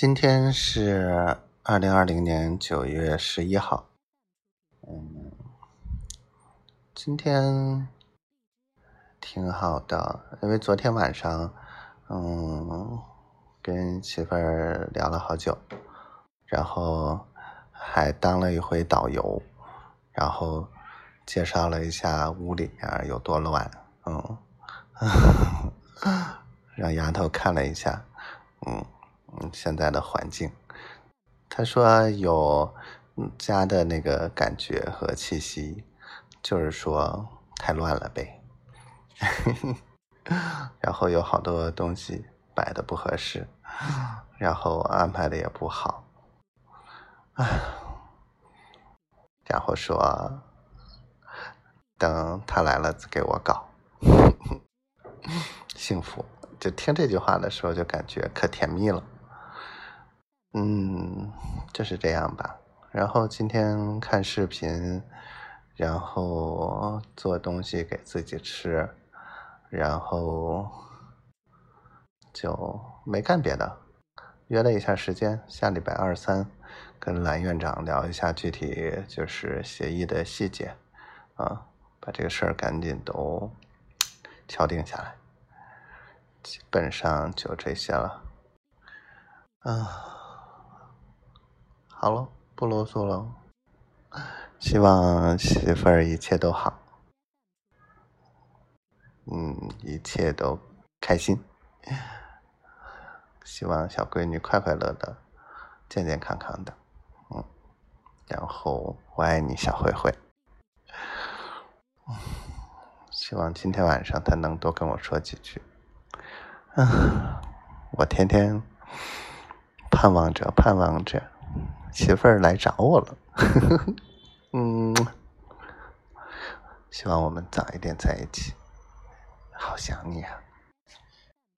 今天是二零二零年九月十一号。嗯，今天挺好的，因为昨天晚上，嗯，跟媳妇儿聊了好久，然后还当了一回导游，然后介绍了一下屋里面有多乱，嗯，让丫头看了一下，嗯。嗯，现在的环境，他说有家的那个感觉和气息，就是说太乱了呗。然后有好多东西摆的不合适，然后安排的也不好。唉，然后说等他来了给我搞，幸福。就听这句话的时候就感觉可甜蜜了。嗯，就是这样吧。然后今天看视频，然后做东西给自己吃，然后就没干别的。约了一下时间，下礼拜二三跟蓝院长聊一下具体就是协议的细节，啊，把这个事儿赶紧都敲定下来。基本上就这些了，啊。好了，不啰嗦了。希望媳妇儿一切都好，嗯，一切都开心。希望小闺女快快乐乐、健健康康的，嗯。然后我爱你，小灰灰。希望今天晚上她能多跟我说几句。嗯，我天天盼望着，盼望着。媳妇儿来找我了，嗯，希望我们早一点在一起，好想你啊。